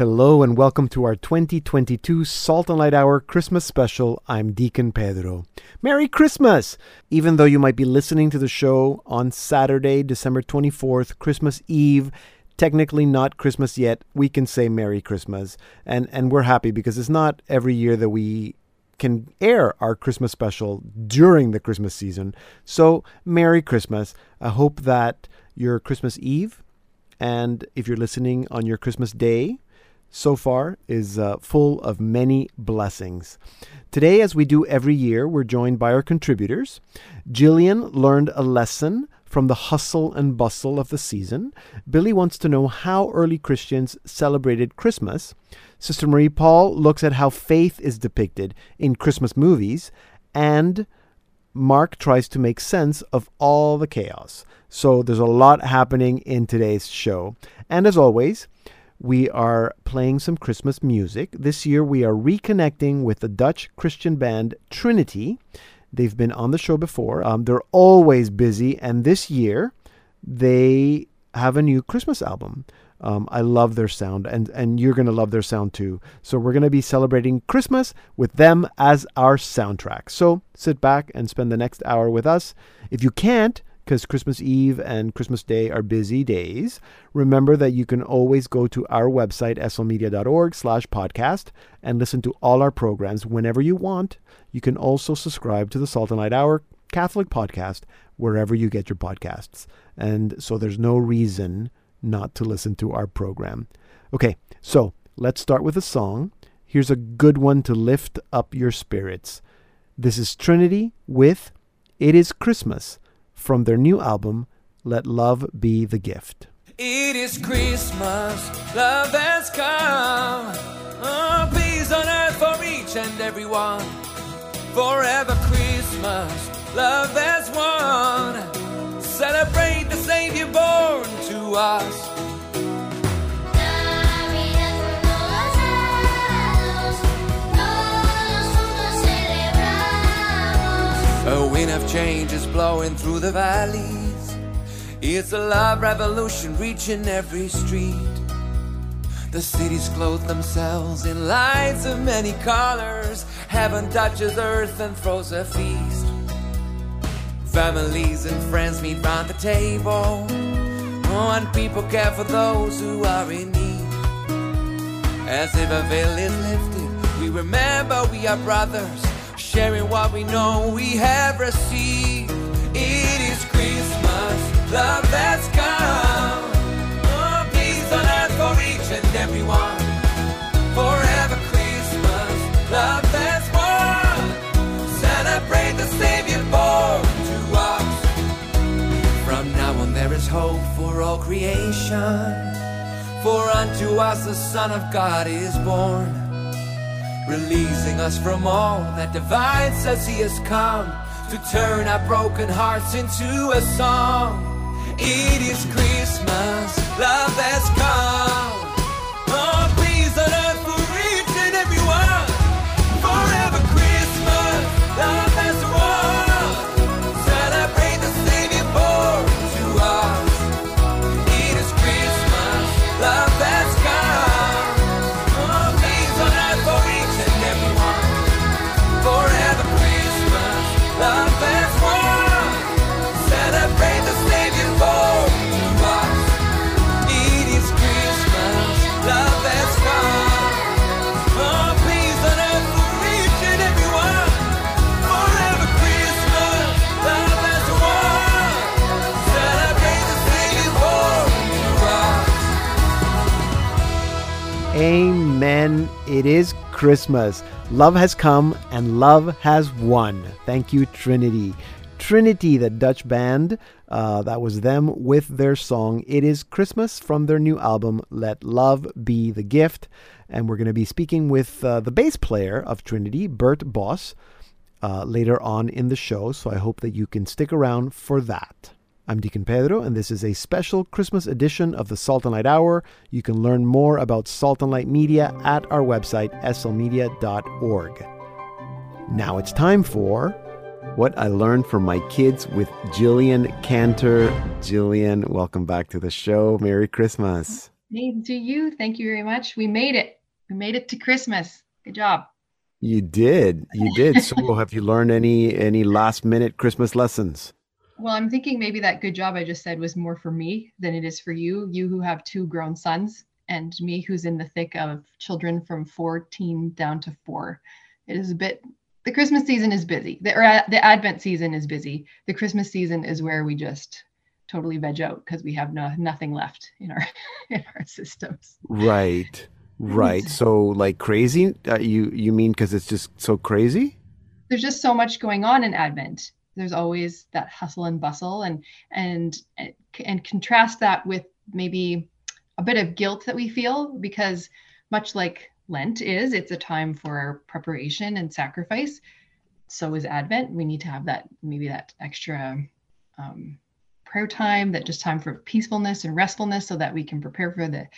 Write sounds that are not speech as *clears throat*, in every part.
Hello and welcome to our 2022 Salt and Light Hour Christmas special. I'm Deacon Pedro. Merry Christmas! Even though you might be listening to the show on Saturday, December 24th, Christmas Eve, technically not Christmas yet, we can say Merry Christmas. And and we're happy because it's not every year that we can air our Christmas special during the Christmas season. So, Merry Christmas. I hope that your Christmas Eve and if you're listening on your Christmas day, so far is uh, full of many blessings. Today, as we do every year, we're joined by our contributors. Jillian learned a lesson from the hustle and bustle of the season. Billy wants to know how early Christians celebrated Christmas. Sister Marie Paul looks at how faith is depicted in Christmas movies. And Mark tries to make sense of all the chaos. So there's a lot happening in today's show. And as always, we are playing some Christmas music. This year, we are reconnecting with the Dutch Christian band Trinity. They've been on the show before. Um, they're always busy, and this year, they have a new Christmas album. Um, I love their sound, and, and you're going to love their sound too. So, we're going to be celebrating Christmas with them as our soundtrack. So, sit back and spend the next hour with us. If you can't, because Christmas Eve and Christmas Day are busy days. Remember that you can always go to our website, slmedia.org slash podcast, and listen to all our programs whenever you want. You can also subscribe to the Salt and Light Hour Catholic podcast wherever you get your podcasts. And so there's no reason not to listen to our program. Okay, so let's start with a song. Here's a good one to lift up your spirits. This is Trinity with It Is Christmas from their new album, Let Love Be the Gift. It is Christmas, love has come. Oh, peace on earth for each and every. Forever Christmas, love has won. Celebrate the Savior born to us. Wind of change is blowing through the valleys. It's a love revolution reaching every street. The cities clothe themselves in lights of many colors. Heaven touches earth and throws a feast. Families and friends meet round the table. Oh, and people care for those who are in need. As if a veil is lifted, we remember we are brothers sharing what we know we have received. It is Christmas, love that's come. Oh, peace on earth for each and everyone. Forever Christmas, love that's won. Celebrate the Savior born to us. From now on, there is hope for all creation. For unto us the Son of God is born releasing us from all that divides us. He has come to turn our broken hearts into a song. It is Christmas, love has come. Christmas. Love has come and love has won. Thank you, Trinity. Trinity, the Dutch band, uh, that was them with their song It Is Christmas from their new album, Let Love Be the Gift. And we're going to be speaking with uh, the bass player of Trinity, Bert Boss, uh, later on in the show. So I hope that you can stick around for that. I'm Deacon Pedro, and this is a special Christmas edition of the Salt and Light Hour. You can learn more about Salt and Light Media at our website, slmedia.org. Now it's time for what I learned from my kids with Jillian Cantor. Jillian, welcome back to the show. Merry Christmas. Same to you. Thank you very much. We made it. We made it to Christmas. Good job. You did. You did. so *laughs* have you learned any any last minute Christmas lessons? Well, I'm thinking maybe that good job I just said was more for me than it is for you. You who have two grown sons and me who's in the thick of children from 14 down to 4. It is a bit the Christmas season is busy. The, or, the Advent season is busy. The Christmas season is where we just totally veg out because we have no nothing left in our *laughs* in our systems. Right. Right. So like crazy? Uh, you you mean because it's just so crazy? There's just so much going on in Advent. There's always that hustle and bustle, and and and contrast that with maybe a bit of guilt that we feel because much like Lent is, it's a time for preparation and sacrifice. So is Advent. We need to have that maybe that extra um, prayer time, that just time for peacefulness and restfulness so that we can prepare for the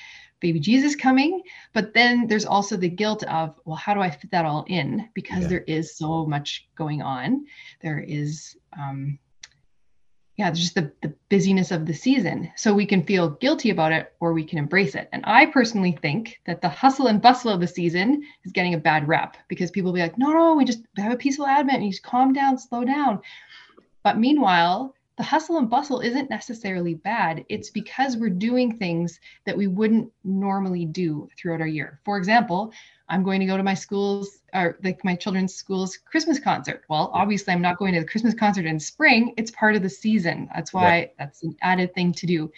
baby Jesus coming. But then there's also the guilt of, well, how do I fit that all in? Because yeah. there is so much going on. There is, um, yeah, there's just the, the busyness of the season. So we can feel guilty about it or we can embrace it. And I personally think that the hustle and bustle of the season is getting a bad rep because people will be like, no, no, we just have a peaceful advent and you just calm down, slow down. But meanwhile, the hustle and bustle isn't necessarily bad. It's because we're doing things that we wouldn't normally do throughout our year. For example, I'm going to go to my school's or like my children's school's Christmas concert. Well, obviously, I'm not going to the Christmas concert in spring. It's part of the season. That's why right. that's an added thing to do.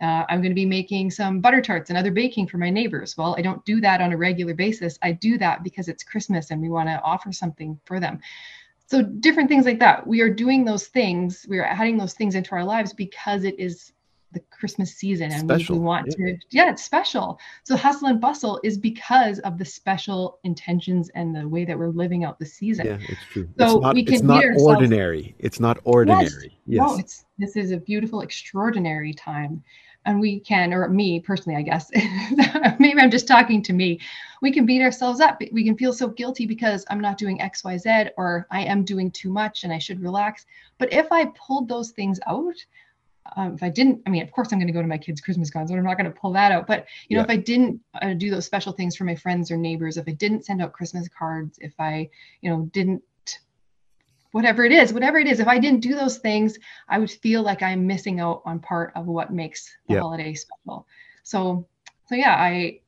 Uh, I'm going to be making some butter tarts and other baking for my neighbors. Well, I don't do that on a regular basis. I do that because it's Christmas and we want to offer something for them so different things like that. We are doing those things we are adding those things into our lives because it is the christmas season and we, we, want yeah. to yeah. it's special. So hustle and bustle is because of the special intentions and the way that we're living out the season. Yeah it's true. So it's not, we can it's not ordinary. It's not ordinary. Yes, yes. no it's this is a beautiful extraordinary time and we can or me personally i guess *laughs* maybe i'm just talking to me we can beat ourselves up we can feel so guilty because i'm not doing xyz or i am doing too much and i should relax but if i pulled those things out um, if I didn't, I mean, of course, I'm going to go to my kids' Christmas concert. I'm not going to pull that out. But you know, yeah. if I didn't uh, do those special things for my friends or neighbors, if I didn't send out Christmas cards, if I, you know, didn't whatever it is, whatever it is, if I didn't do those things, I would feel like I'm missing out on part of what makes the holiday special. So, so yeah, I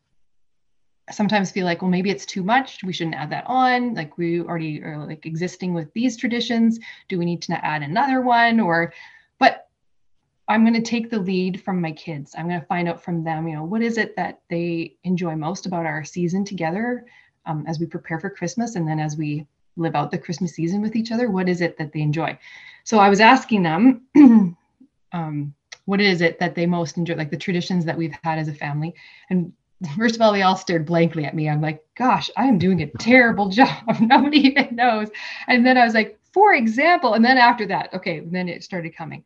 sometimes feel like, well, maybe it's too much. We shouldn't add that on. Like we already are like existing with these traditions. Do we need to add another one? Or, but I'm going to take the lead from my kids. I'm going to find out from them, you know, what is it that they enjoy most about our season together um, as we prepare for Christmas and then as we live out the Christmas season with each other? What is it that they enjoy? So I was asking them, *clears throat* um, what is it that they most enjoy, like the traditions that we've had as a family? And first of all, they all stared blankly at me. I'm like, gosh, I am doing a terrible *laughs* job. Nobody even knows. And then I was like, for example, and then after that, okay, then it started coming.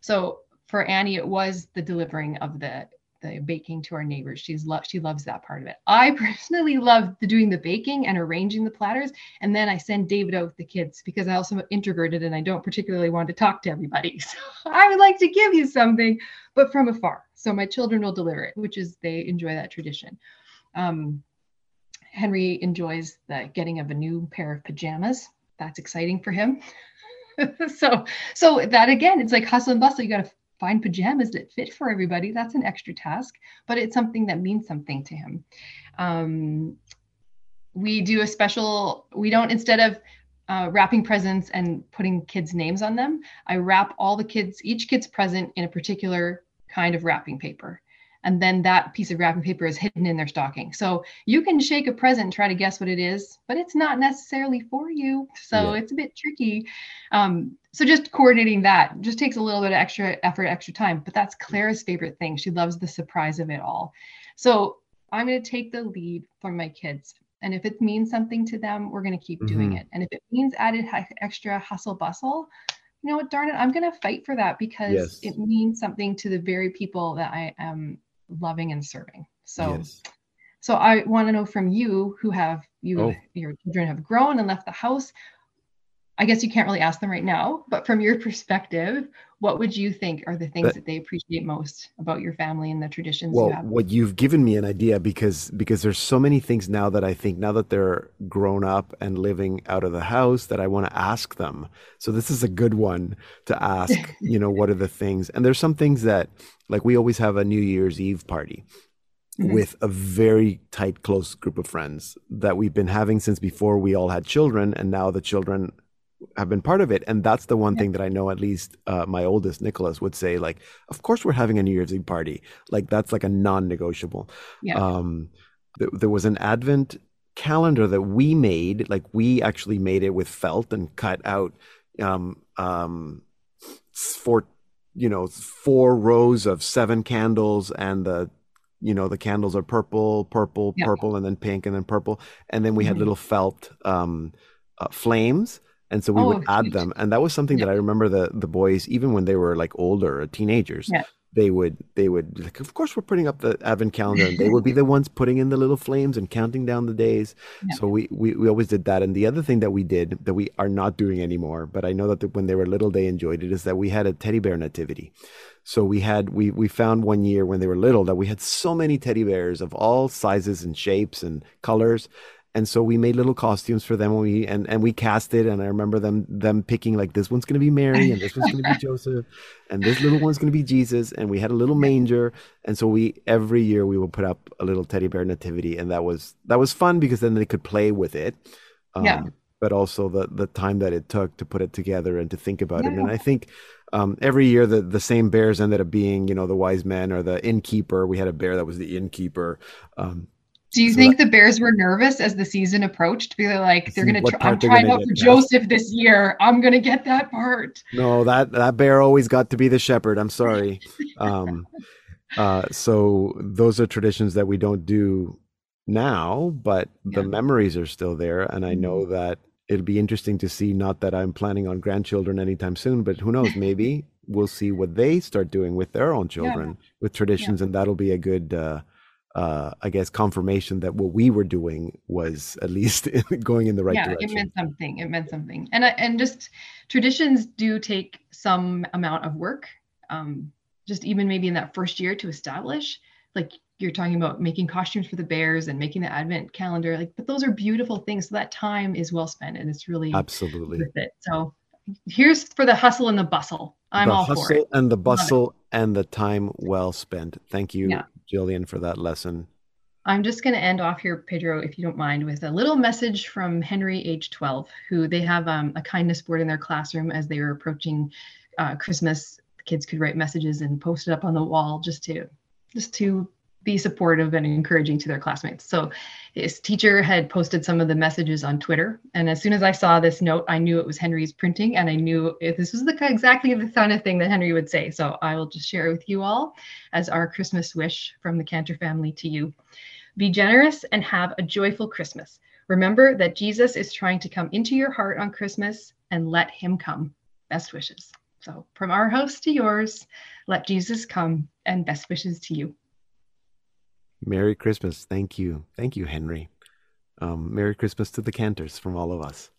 So for Annie, it was the delivering of the the baking to our neighbors. She's lo- she loves that part of it. I *laughs* personally love the doing the baking and arranging the platters, and then I send David out with the kids because I also am introverted and I don't particularly want to talk to everybody. *laughs* So I would like to give you something, but from afar. So my children will deliver it, which is they enjoy that tradition. Um, Henry enjoys the getting of a new pair of pajamas. That's exciting for him. *laughs* so so that again, it's like hustle and bustle. You got to find pajamas that fit for everybody. That's an extra task, but it's something that means something to him. Um, we do a special, we don't, instead of uh, wrapping presents and putting kids' names on them, I wrap all the kids, each kid's present in a particular kind of wrapping paper and then that piece of wrapping paper is hidden in their stocking. So you can shake a present and try to guess what it is, but it's not necessarily for you. So yeah. it's a bit tricky. Um, so just coordinating that just takes a little bit of extra effort, extra time. But that's Clara's favorite thing. She loves the surprise of it all. So I'm going to take the lead from my kids. And if it means something to them, we're going to keep mm-hmm. doing it. And if it means added extra hustle bustle, you know what, darn it, I'm going to fight for that because yes. it means something to the very people that I am loving and serving. So, yes. so I want to know from you who have you oh. your children have grown and left the house. I guess you can't really ask them right now, but from your perspective, what would you think are the things But- that they appreciate most about your family and the traditions well you have? what you've given me an idea because because there's so many things now that i think now that they're grown up and living out of the house that i want to ask them so this is a good one to ask *laughs* you know what are the things and there's some things that like we always have a new year's eve party Mhm. with a very tight close group of friends that we've been having since before we all had children and now the children have been part of it and that's the one Yeah. thing that i know at least uh, my oldest nicholas would say like of course we're having a new year's eve party like that's like a non-negotiable Yeah. um th- there was an advent calendar that we made like we actually made it with felt and cut out um um four you know four rows of seven candles and the you know the candles are purple purple Yeah. purple and then pink and then purple and then we had Mhm. little felt um uh, flames and so we Oh, would add them and that was something that i remember the the boys even when they were like older uh, teenagers Yeah. they would they would like of course we're putting up the advent calendar and they would be the *laughs* ones putting in the little flames and counting down the days. Yeah. so we, we we always did that. And the other thing that we did that we are not doing anymore but i know that the, when they were little they enjoyed it is that we had a teddy bear nativity. So we had we we found one year when they were little that we had so many teddy bears of all sizes and shapes and colors and so we made little costumes for them and we and, and we cast it and i remember them them picking like this one's going to be mary and this one's going to be *laughs* joseph and this little one's going to be jesus and we had a little manger. And so we every year we would put up a little teddy bear nativity and that was that was fun because then they could play with it. Um, Yeah. but also the the time that it took to put it together and to think about it. And i think um, every year the the same bears ended up being you know the wise men or the innkeeper. We had a bear that was the innkeeper. Um, Do you so think the Bears were nervous as the season approached? Be like, they're gonna. Try, I'm trying out for. Joseph this year. I'm gonna get that part. No, that that bear always got to be the shepherd. I'm sorry. Um, *laughs* uh, so those are traditions that we don't do now, but the memories are still there, and I know Mhm. that it'll be interesting to see. Not that I'm planning on grandchildren anytime soon, but who knows? Maybe *laughs* we'll see what they start doing with their own children with traditions, and that'll be a good. Uh, uh, I guess confirmation that what we were doing was at least *laughs* going in the right yeah, direction. it meant something. It meant something. And and just traditions do take some amount of work. Um, just even maybe in that first year to establish. Like you're talking about making costumes for the bears and making the advent calendar. Like, but those are beautiful things. So that time is well spent, and it's really Absolutely. worth it. So here's for the hustle and the bustle. I'm the all hustle for it. and the bustle and the time well spent. Thank you, Yeah. Jillian, for that lesson. I'm just going to end off here, Pedro, if you don't mind, with a little message from Henry, age 12, who they have um, a kindness board in their classroom as they were approaching uh, Christmas. The kids could write messages and post it up on the wall just to just to be supportive and encouraging to their classmates. So his teacher had posted some of the messages on Twitter, and as soon as I saw this note, I knew it was Henry's printing, and I knew this was the exactly the kind of thing that Henry would say. So I will just share it with you all as our Christmas wish from the Cantor family to you. Be generous and have a joyful Christmas. Remember that Jesus is trying to come into your heart on Christmas and let him come. Best wishes. So, from our house to yours, let Jesus come and best wishes to you. Merry Christmas. Thank you. Thank you, Henry. Um, Merry Christmas to the Cantors from all of us.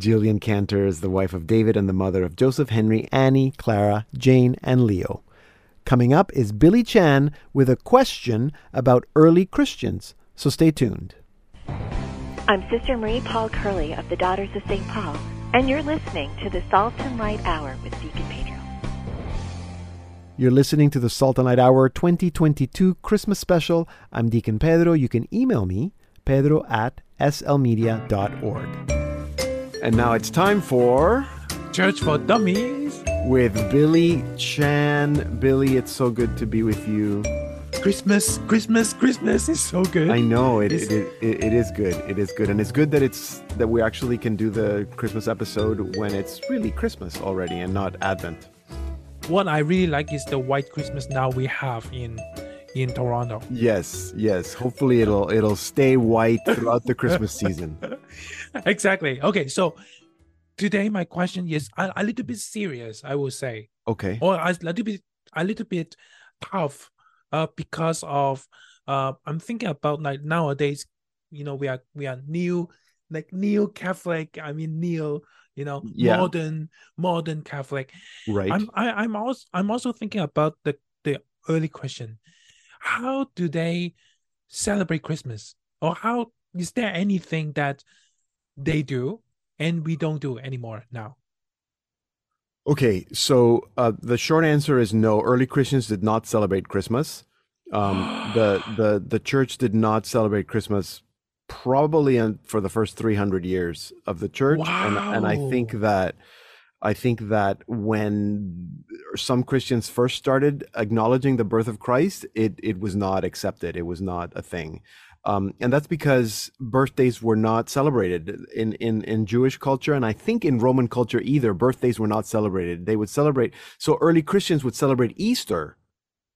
Jillian Cantor is the wife of David and the mother of Joseph, Henry, Annie, Clara, Jane, and Leo. Coming up is Billy Chan with a question about early Christians. So stay tuned. I'm Sister Marie Paul Curley of the Daughters of St. Paul, and you're listening to the Salt and Light Hour with Deacon. You're listening to the Light Hour 2022 Christmas special. I'm Deacon Pedro. You can email me, pedro at slmedia.org. And now it's time for Church for Dummies. with Billy Chan. Billy, it's so good to be with you. Christmas, Christmas, Christmas is so good. I know it, it, it, it is good. It is good, and it's good that it's that we actually can do the Christmas episode when it's really Christmas already and not Advent. What I really like is the white Christmas now we have in in Toronto. Yes, yes. Hopefully, it'll it'll stay white throughout the Christmas season. *laughs* exactly. Okay, so today my question is a, a little bit serious, I will say, Okay. or a little bit a little bit tough, uh, because of uh, I'm thinking about like nowadays, you know, we are we are new like neo Catholic. I mean neo, you know, Yeah. modern modern Catholic. Right. I'm I, I'm also I'm also thinking about the the early question How do they celebrate Christmas? Or how is there anything that they do and we don't do anymore now? Okay, so uh, the short answer is no. Early Christians did not celebrate Christmas. Um, the the the church did not celebrate Christmas probably in, for the first three hundred years of the church, and and I think that I think that when some Christians first started acknowledging the birth of Christ, it it was not accepted. It was not a thing. Um, and that's because birthdays were not celebrated in, in, in Jewish culture, and I think in Roman culture either. Birthdays were not celebrated. They would celebrate. So early Christians would celebrate Easter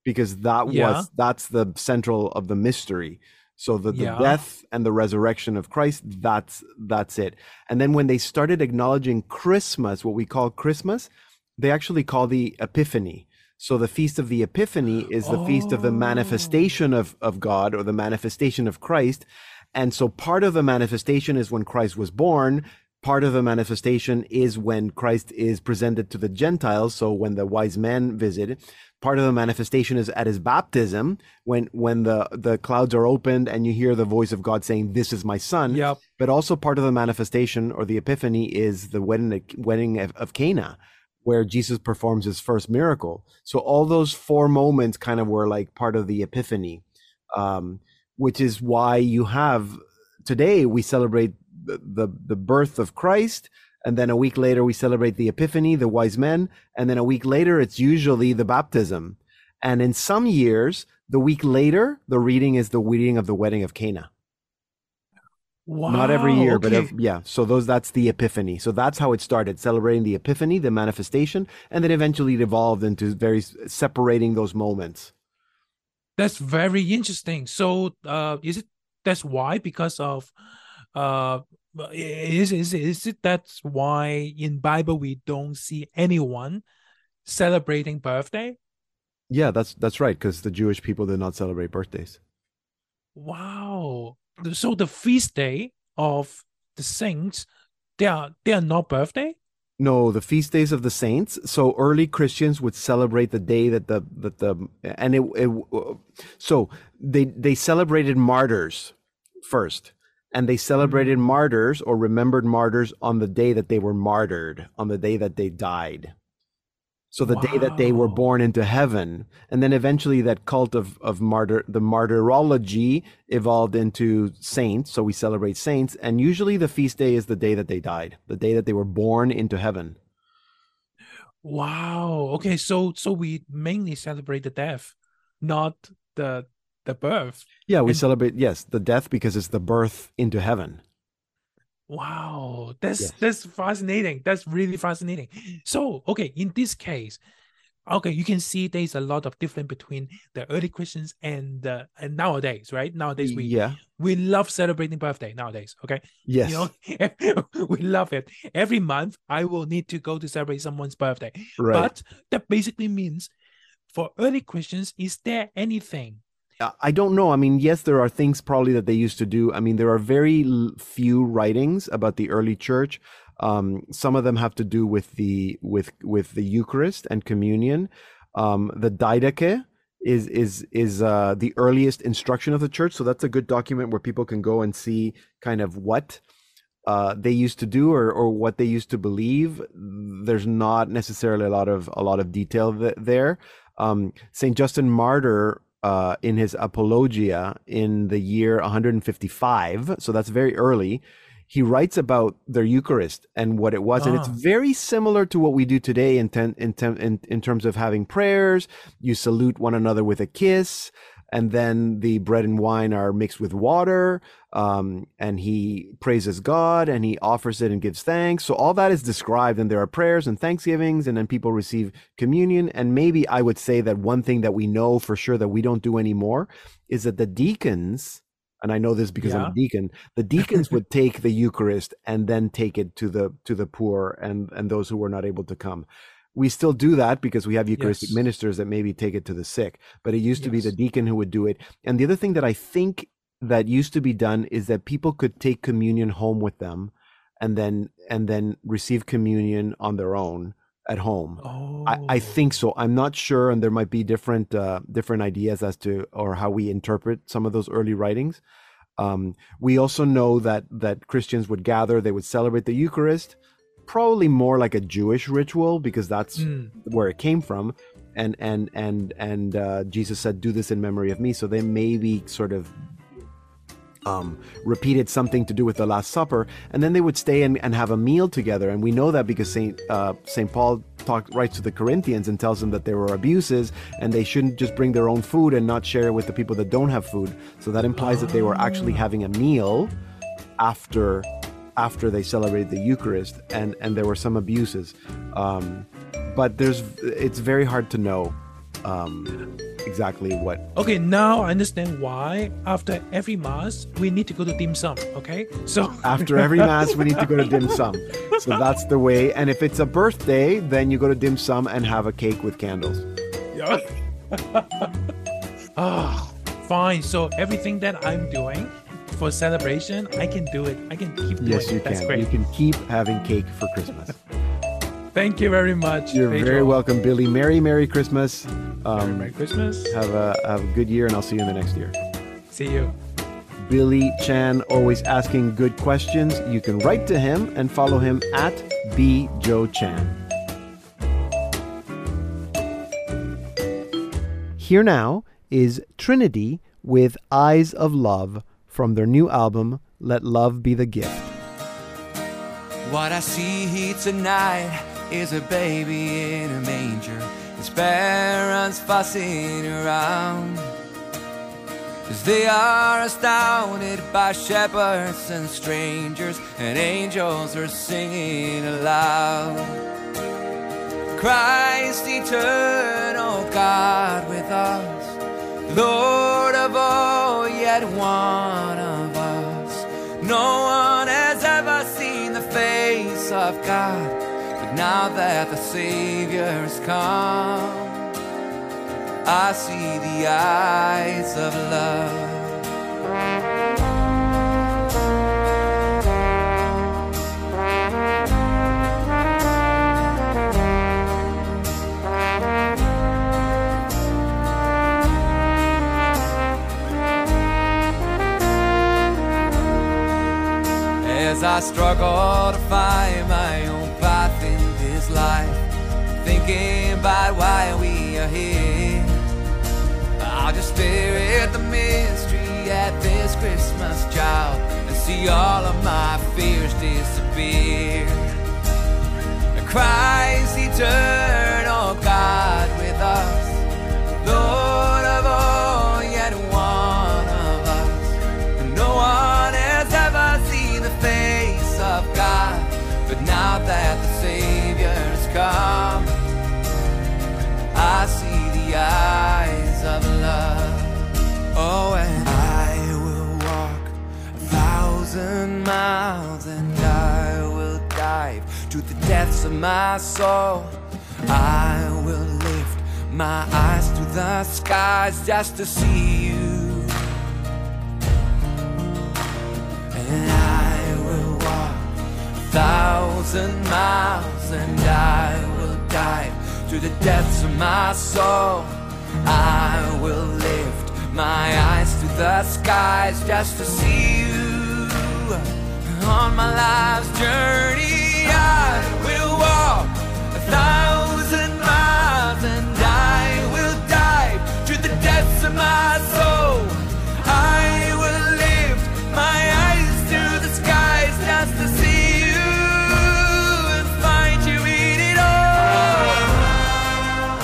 because that Yeah. was that's the central of the mystery. So the, the Yeah. death and the resurrection of Christ, that's that's it. And then when they started acknowledging Christmas, what we call Christmas, they actually call the Epiphany. So the feast of the Epiphany is the feast of the manifestation of, of God or the manifestation of Christ. And so part of the manifestation is when Christ was born. Part of the manifestation is when Christ is presented to the Gentiles. So when the wise men visit, part of the manifestation is at his baptism when when the the clouds are opened and you hear the voice of God saying, "This is my son." Yep. But also part of the manifestation or the epiphany is the wedding wedding of, of Cana, where Jesus performs his first miracle. So all those four moments kind of were like part of the epiphany, um, which is why you have today we celebrate the, the the birth of Christ, and then a week later we celebrate the epiphany, the wise men, and then a week later it's usually the baptism, and in some years the week later the reading is the reading of the wedding of Cana Wow. not every year but okay. yeah so those that's the epiphany so that's how it started celebrating the epiphany the manifestation and then eventually it evolved into very separating those moments That's very interesting. So, uh, is it that's why because of, uh, is is is it that's why in Bible we don't see anyone celebrating birthday? yeah that's that's right because the jewish people did not celebrate birthdays Wow. So the feast day of the saints, they are they are not birthday. no the feast days of the saints so early christians would celebrate the day that the that the and it, it so they they celebrated martyrs first and they celebrated mm. martyrs or remembered martyrs on the day that they were martyred on the day that they died. So the day that they were born into heaven. And then eventually that cult of of martyr the martyrology evolved into saints. So we celebrate saints. And usually the feast day is the day that they died the day that they were born into heaven. Wow. Okay. So so we mainly celebrate the death, not the the birth. yeah we And- celebrate yes the death because it's the birth into heaven Wow, that's Yes. that's fascinating. That's really fascinating. So, okay, in this case, okay, you can see there's a lot of difference between the early Christians and uh, and nowadays, right? Nowadays we yeah we love celebrating birthday nowadays. Okay, yes you know *laughs* we love it. Every month I will need to go to celebrate someone's birthday. right But that basically means for early Christians, is there anything? Uh, I don't know. I mean, yes, there are things probably that they used to do. I mean, there are very few writings about the early church. Um, some of them have to do with the with with the Eucharist and communion. Um, the Didache is is is uh, the earliest instruction of the church, so that's a good document where people can go and see kind of what uh, they used to do or, or what they used to believe. There's not necessarily a lot of a lot of detail th- there. Um, Saint Justin Martyr, uh, in his Apologia in the year 155, so that's very early. He writes about their Eucharist and what it was, and it's Ah. very similar to what we do today in, ten, in, ten, in in terms of having prayers. You salute one another with a kiss, and then the bread and wine are mixed with water um, and he praises God and he offers it and gives thanks. So all that is described, and there are prayers and thanksgivings, and then people receive communion. And maybe I would say that one thing that we know for sure that we don't do anymore is that the deacons, and I know this because I'm a deacon, the deacons would *laughs* take the Eucharist and then take it to the to the poor and and those who were not able to come. We still do that because we have Eucharistic Yes. ministers that maybe take it to the sick, but it used to be the deacon who would do it. And the other thing that I think that used to be done is that people could take communion home with them and then and then receive communion on their own at home. Oh, I, I think so. I'm not sure, and there might be different uh, different ideas as to or how we interpret some of those early writings. Um, we also know that that Christians would gather, they would celebrate the Eucharist, probably more like a Jewish ritual because that's Mm. where it came from. And and and and uh, Jesus said, "Do this in memory of me." So they maybe sort of um, repeated something to do with the Last Supper, and then they would stay and, and have a meal together. And we know that because Saint uh, Saint Paul talked writes to the Corinthians and tells them that there were abuses, and they shouldn't just bring their own food and not share it with the people that don't have food. So that implies that they were actually having a meal after after they celebrated the Eucharist, and and there were some abuses. Um, but there's it's very hard to know um, exactly what Okay, now I understand why after every mass we need to go to dim sum. Okay, so *laughs* after every mass we need to go to dim sum so that's the way and if it's a birthday then you go to dim sum and have a cake with candles Yeah. *laughs* Ah, fine. So everything that I'm doing for celebration, I can do it. I can keep doing yes it. you That's can great. you can keep having cake for christmas *laughs* Thank you very much. you're Pedro. very welcome billy merry merry christmas Merry, um, Merry Christmas. have a have a good year and i'll see you in the next year See you. billy chan always asking good questions you can write to him and follow him at b joe chan Here now is Trinity with Eyes of Love from their new album, Let Love Be the Gift. What I see here tonight is a baby in a manger. His parents fussing around. Cause they are astounded by shepherds and strangers, and angels are singing aloud. Christ eternal God with us, Lord of all, yet one of us. No one has ever seen the face of God, but now that the Savior has come, I see the eyes of love. As I struggle to find my own path in this life, thinking about why we are here. I'll just stare at the mystery at this Christmas child and see all of my fears disappear. Christ eternal God with us, come, I see the eyes of love. Oh, and I will walk a thousand miles and I will dive to the depths of my soul. I will lift my eyes to the skies just to see you. And thousand miles and I will dive to the depths of my soul. I will lift my eyes to the skies just to see you. On my life's journey, I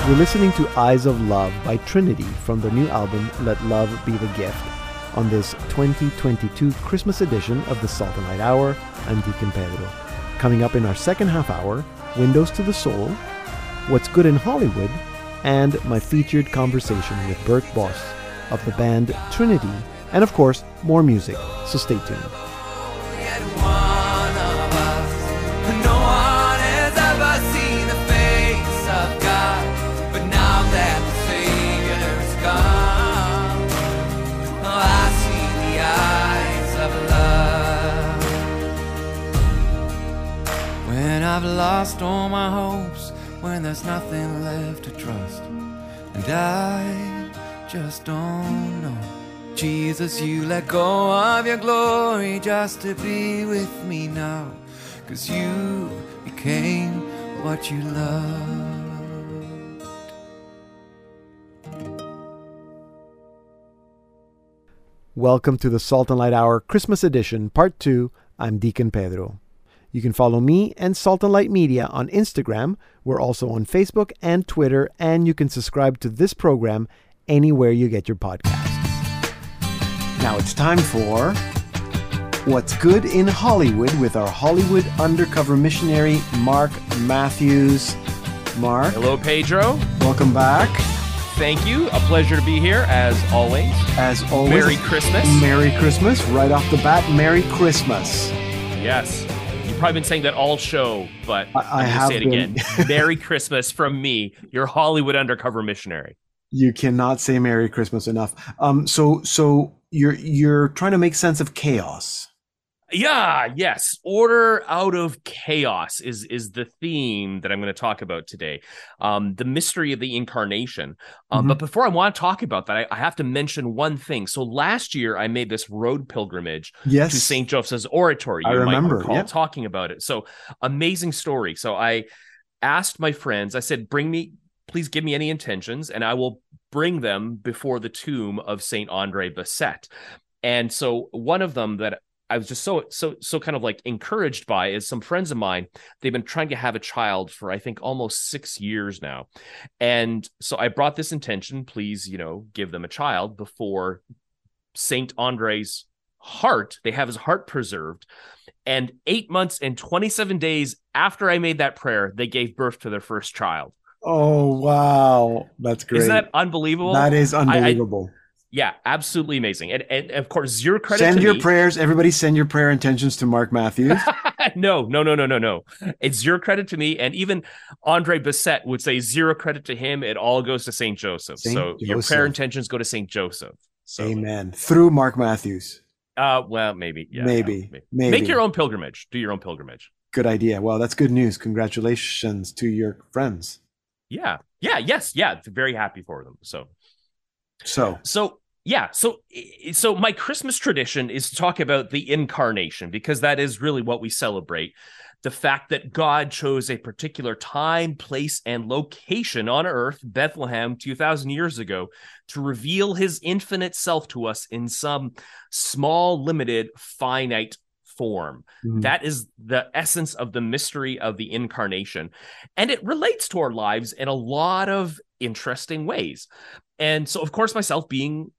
You're listening to Eyes of Love by Trinity from their new album, Let Love Be the Gift. On this 2022 Christmas edition of the Salt and Light Hour, I'm Deacon Pedro. Coming up in our second half hour, Windows to the Soul, What's Good in Hollywood, and my featured conversation with Bert Boss of the band Trinity, and of course, more music, so stay tuned. I've lost all my hopes when there's nothing left to trust. And I just don't know. Jesus, you let go of your glory just to be with me now. Cause you became what you loved. Welcome to the Salt and Light Hour Christmas Edition, Part 2. I'm Deacon Pedro. You can follow me and Salt and Light Media on Instagram. We're also on Facebook and Twitter, and you can subscribe to this program anywhere you get your podcasts. Now it's time for What's Good in Hollywood with our Hollywood undercover missionary, Mark Matthews. Mark, Hello, Pedro. welcome back. Thank you. A pleasure to be here, as always. As always, Merry Christmas. Merry Christmas. Right off the bat, Merry Christmas. Yes. You've probably been saying that all show, but I- I have say it been. again. *laughs* Merry Christmas from me, your Hollywood undercover missionary. You cannot say Merry Christmas enough. Um, so so you're you're trying to make sense of chaos. Yeah, yes. Order out of chaos is is the theme that I'm going to talk about today. Um, the mystery of the incarnation. Um, Mhm. But before I want to talk about that, I, I have to mention one thing. So last year, I made this road pilgrimage Yes. to St. Joseph's Oratory. I You might remember, recall yeah. talking about it. So amazing story. So I asked my friends, I said, bring me, please give me any intentions, and I will bring them before the tomb of St. Andre Bessette. And so one of them that I was just so so so kind of like encouraged by is some friends of mine. They've been trying to have a child for I think almost six years now, and so I brought this intention. Please, you know, give them a child before Saint Andre's heart. They have his heart preserved, and eight months and twenty seven days after I made that prayer, they gave birth to their first child. Oh wow, that's great. Isn't that unbelievable? that is I- unbelievable. Yeah, absolutely amazing. And and of course, zero credit. send your me. prayers, everybody. Send your prayer intentions to Mark Matthews. *laughs* no, no, no, no, no, no. It's zero credit to me. And even Andre Bessette would say zero credit to him. It all goes to St. Joseph. Saint so your prayer intentions go to St. Joseph. So, Amen. Through Mark Matthews. Uh, well, maybe. Yeah, Maybe, yeah, maybe. Make your own pilgrimage. Do your own pilgrimage. Good idea. Well, that's good news. Congratulations to your friends. Yeah. Yeah. Yes. Yeah. Very happy for them. So, So So yeah, so so my Christmas tradition is to talk about the incarnation because that is really what we celebrate. The fact that God chose a particular time, place, and location on earth, Bethlehem, 2,000 years ago, to reveal his infinite self to us in some small, limited, finite form. mhm. That is the essence of the mystery of the incarnation. And it relates to our lives in a lot of interesting ways. And so, of course, myself being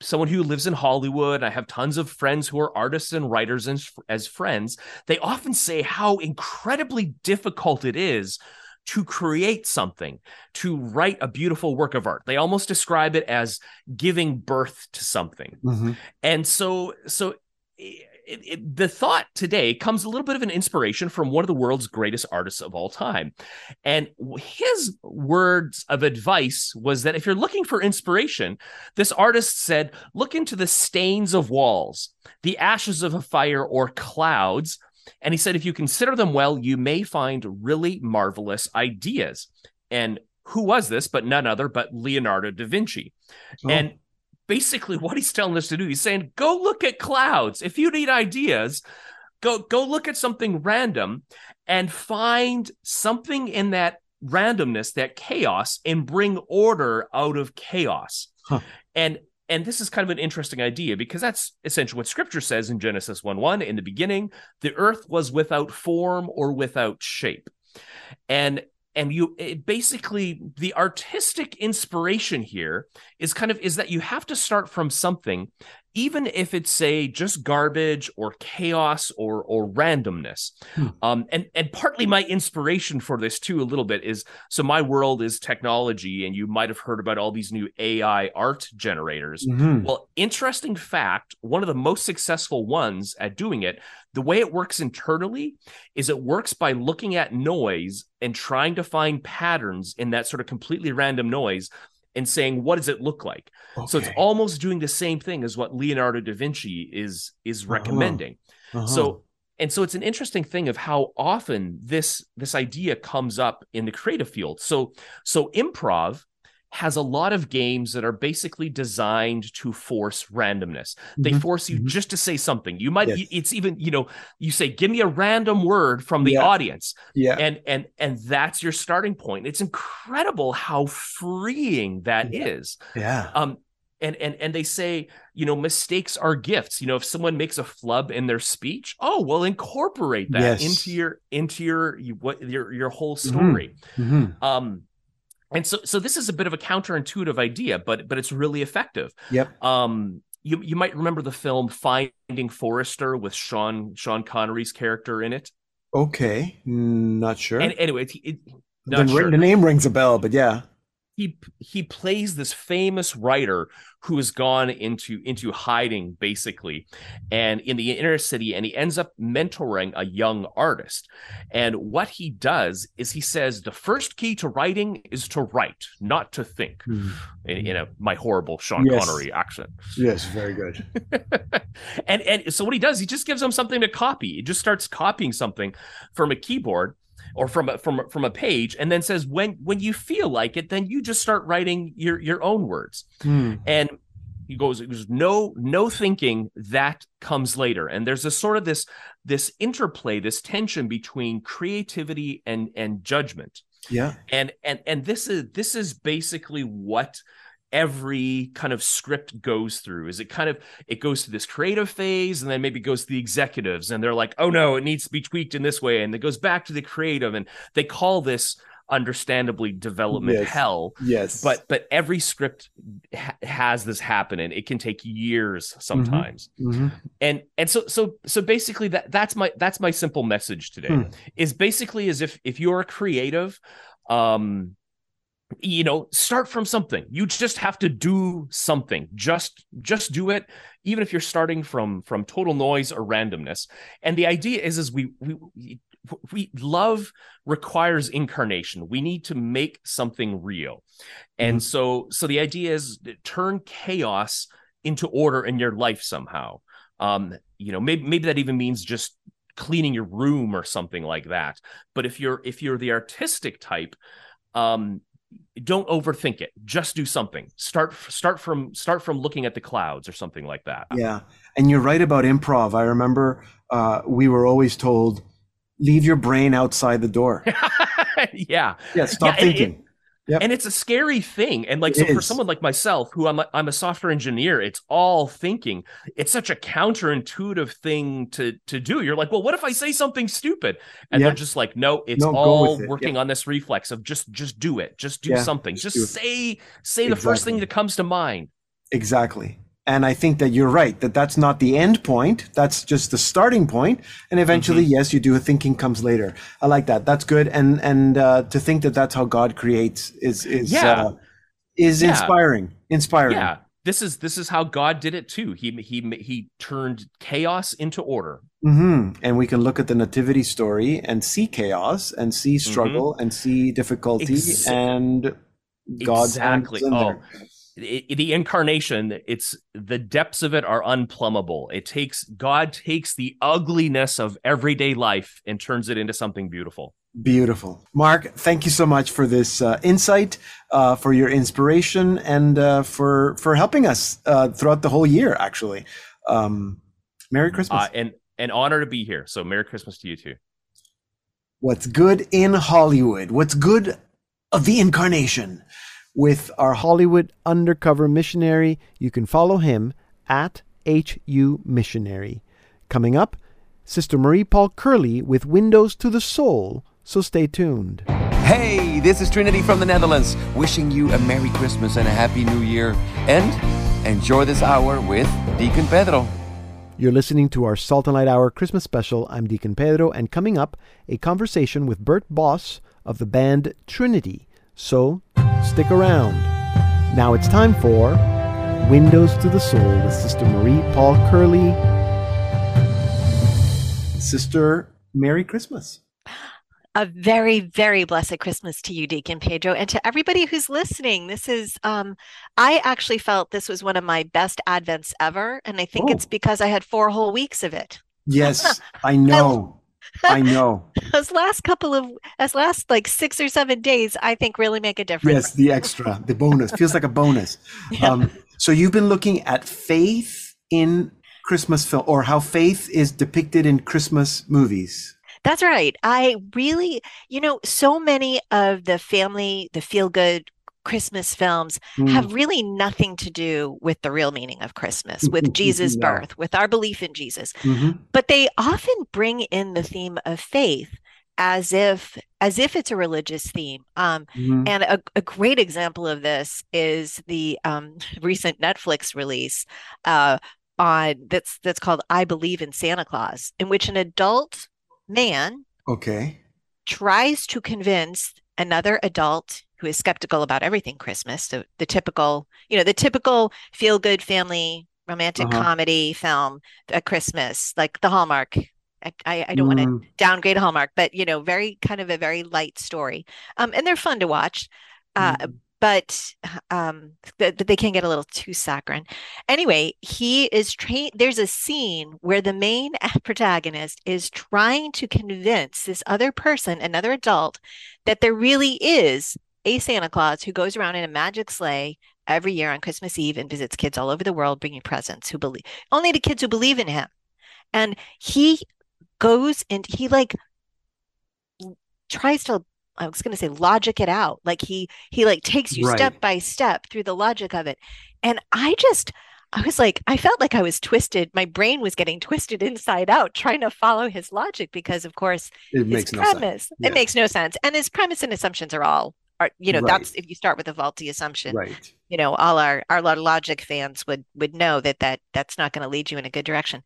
someone who lives in Hollywood, I have tons of friends who are artists and writers as, as friends. They often say how incredibly difficult it is to create something, to write a beautiful work of art. They almost describe it as giving birth to something. Mhm. And so, so it, it, the thought today comes a little bit of an inspiration from one of the world's greatest artists of all time. And his words of advice was that if you're looking for inspiration, this artist said, look into the stains of walls, the ashes of a fire, or clouds. And he said, if you consider them well, you may find really marvelous ideas. And who was this but none other but Leonardo da Vinci? Oh. And basically *laughs* what he's telling us to do he's saying go look at clouds if you need ideas go go look at something random and find something in that randomness that chaos and bring order out of chaos Huh. and and this is kind of an interesting idea because that's essentially what scripture says in Genesis 1 1. In the beginning, the earth was without form or without shape. And and you basically the artistic inspiration here is kind of is that you have to start from something even if it's say just garbage or chaos or or randomness Hmm. um and and partly my inspiration for this too a little bit is so my world is technology and you might have heard about all these new ai art generators Mhm. well, interesting fact one of the most successful ones at doing it, the way it works internally is it works by looking at noise and trying to find patterns in that sort of completely random noise and saying, what does it look like? So it's almost doing the same thing as what Leonardo da Vinci is is Uh-huh. recommending. Uh-huh. So and so it's an interesting thing of how often this this idea comes up in the creative field so so improv has a lot of games that are basically designed to force randomness. They Mhm. force you Mhm. just to say something. You might Yes. it's even, you know, you say give me a random word from the Yeah. audience Yeah. and and and that's your starting point. It's incredible how freeing that is. Yeah. Um and and and they say, you know, mistakes are gifts. You know, if someone makes a flub in their speech, oh, well incorporate that Yes. into your into your you, what your your whole Mhm. story. Mhm. Um, and so so this is a bit of a counterintuitive idea, but but it's really effective. Yep. Um, you you might remember the film Finding Forrester with Sean Sean Connery's character in it. Okay. Not sure. And anyway, it, it, the, sure. the name rings a bell, but yeah. He he plays this famous writer who has gone into into hiding basically. And in the inner city and he ends up mentoring a young artist. And what he does is he says the first key to writing is to write not to think. Hmm. In, in a my horrible sean Yes. connery accent. Yes, very good. *laughs* and and so what he does he just gives him something to copy. He just starts copying something from a keyboard or from a from a- from a page and then says when when you feel like it then you just start writing your your own words Hmm. and he goes there's no no thinking that comes later and there's a sort of this this interplay this tension between creativity and and judgment Yeah. and and and this is this is basically what every kind of script goes through is it kind of it goes to this creative phase and then maybe goes to the executives and they're like oh no it needs to be tweaked in this way and it goes back to the creative and they call this understandably development Yes. hell Yes. but but every script ha- has this happen and it can take years sometimes Mhm. and and so so so basically that that's my that's my simple message today Hmm. is basically as if if you're a creative um you know start from something. You just have to do something. Just just do it even if you're starting from from total noise or randomness. And the idea is is we we we love requires incarnation. We need to make something real. And so so the idea is turn chaos into order in your life somehow. Um you know maybe maybe that even means just cleaning your room or something like that. But if you're if you're the artistic type um don't overthink it just do something start start from start from looking at the clouds or something like that Yeah. And you're right about improv. I remember uh, we were always told, leave your brain outside the door. *laughs* yeah Yeah, stop Yeah, and it- thinking. Yep. and it's a scary thing. And like It so for someone like myself who I'm a, I'm a software engineer it's all thinking. It's such a counterintuitive thing to to do. You're like well what if i say something stupid? And Yeah. they're just like no it's No, all it. working on this reflex of just just do it. Just do Yeah, something. Just just, say say the first thing that comes to mind. Exactly. And I think that you're right, that that's not the end point. That's just the starting point. And eventually, Mm-hmm. yes, you do. Thinking comes later. I like that. That's good. And, and, uh, to think that that's how God creates is, is, Yeah. uh, is Yeah. inspiring. Inspiring. yeah this is this is how god did it too he he he turned chaos into order hmm And we can look at the nativity story and see chaos and see struggle and see difficulty Mm-hmm. Ex- and God's exactly hands in oh it- the incarnation it's the depths of it are unplumbable it takes god takes the ugliness of everyday life and turns it into something beautiful Beautiful. Mark, thank you so much for this uh, insight, uh, for your inspiration, and uh, for for helping us uh, throughout the whole year. Actually, um, Merry Christmas. uh, and an honor to be here so merry christmas to you too What's good in Hollywood? What's good of the incarnation? With our Hollywood undercover missionary, you can follow him at HU Missionary. Coming up, Sister Marie Paul Curley with Windows to the Soul, so stay tuned. Hey, this is Trinity from the Netherlands, wishing you a Merry Christmas and a Happy New Year. And enjoy this hour with Deacon Pedro. You're listening to our Salt and Light Hour Christmas special. I'm Deacon Pedro, and coming up, a conversation with Bert Boss of the band Trinity. So stick around. Now it's time for Windows to the Soul with Sister Marie Paul Curley. Sister, Merry Christmas. A very, very blessed Christmas to you, Deacon Pedro, and to everybody who's listening. This is, um, I actually felt this was one of my best Advents ever, and I think Oh. it's because I had four whole weeks of it. Yes, *laughs* I know. *laughs* I know. Those last couple of, as last like six or seven days, I think really make a difference. Yes, the extra, the bonus feels like a bonus. *laughs* Yeah. Um, so you've been looking at faith in Christmas film, or how faith is depicted in Christmas movies. That's right. I really, you know, so many of the family, the feel good Christmas films Mm. have really nothing to do with the real meaning of Christmas, with Jesus' No. birth, with our belief in Jesus. Mhm. But they often bring in the theme of faith as if as if it's a religious theme. Um, Mhm. and a, a great example of this is the um, *laughs* recent Netflix release uh, on that's that's called I Believe in Santa Claus, in which an adult man Okay. tries to convince another adult who is skeptical about everything Christmas, the, the typical, you know, the typical feel-good family romantic Uh-huh. comedy film at Christmas, like the Hallmark. I, I, I don't want to Mm. downgrade Hallmark, but you know, very kind of a very light story. Um, and they're fun to watch. Uh, Mm. but um th- but they can get a little too saccharine. Anyway, he is trained there's a scene where the main *laughs* protagonist is trying to convince this other person, another adult, that there really is a Santa Claus who goes around in a magic sleigh every year on Christmas Eve and visits kids all over the world bringing presents who believe only to kids who believe in him. And he goes and he like tries to I was going to say logic it out. Like he he like takes you Right. step by step through the logic of it. And I just I was like I felt like I was twisted. My brain was getting twisted inside out trying to follow his logic because of course It his makes no sense. Yeah. it makes no sense. And his premise and assumptions are all are you know Right. that's if you start with a faulty assumption Right. you know all our our logic fans would would know that that that's not going to lead you in a good direction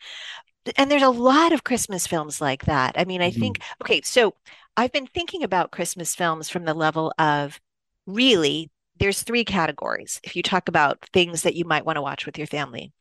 and there's a lot of christmas films like that i mean i Mhm. think okay so i've been thinking about christmas films from the level of really there's three categories if you talk about things that you might want to watch with your family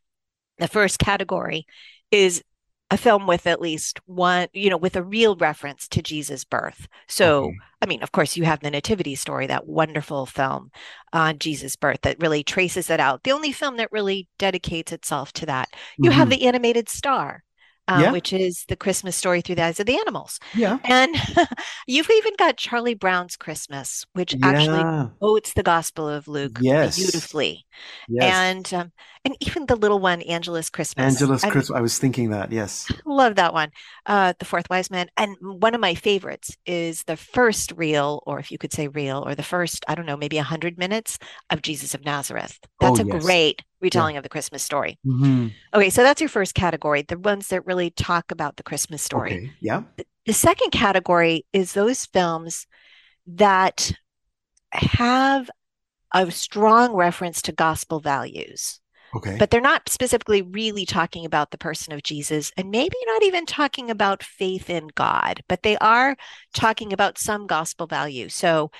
the first category is a film with at least one, you know, with a real reference to Jesus' birth. So, Okay. I mean, of course, you have the Nativity Story, that wonderful film on Jesus' birth that really traces it out. The only film that really dedicates itself to that. You have Mhm. the animated star, um, Yeah. which is the Christmas story through the eyes of the animals. Yeah. And *laughs* you've even got Charlie Brown's Christmas, which actually Yeah. quotes the Gospel of Luke Yes. beautifully. Yes. And um, and even the little one, Angela's Christmas. Angela's I Christmas. I was thinking that. Yes. *laughs* Love that one. Uh, The Fourth Wise Man. And one of my favorites is the first reel, or if you could say reel, or the first, I don't know, maybe a hundred minutes of Jesus of Nazareth. That's Oh, a yes. great retelling of the Christmas story. Mhm. Okay, so that's your first category, the ones that really talk about the Christmas story. Okay. Yeah. The second category is those films that have a strong reference to gospel values Okay. but they're not specifically really talking about the person of Jesus and maybe not even talking about faith in God, but they are talking about some gospel value. So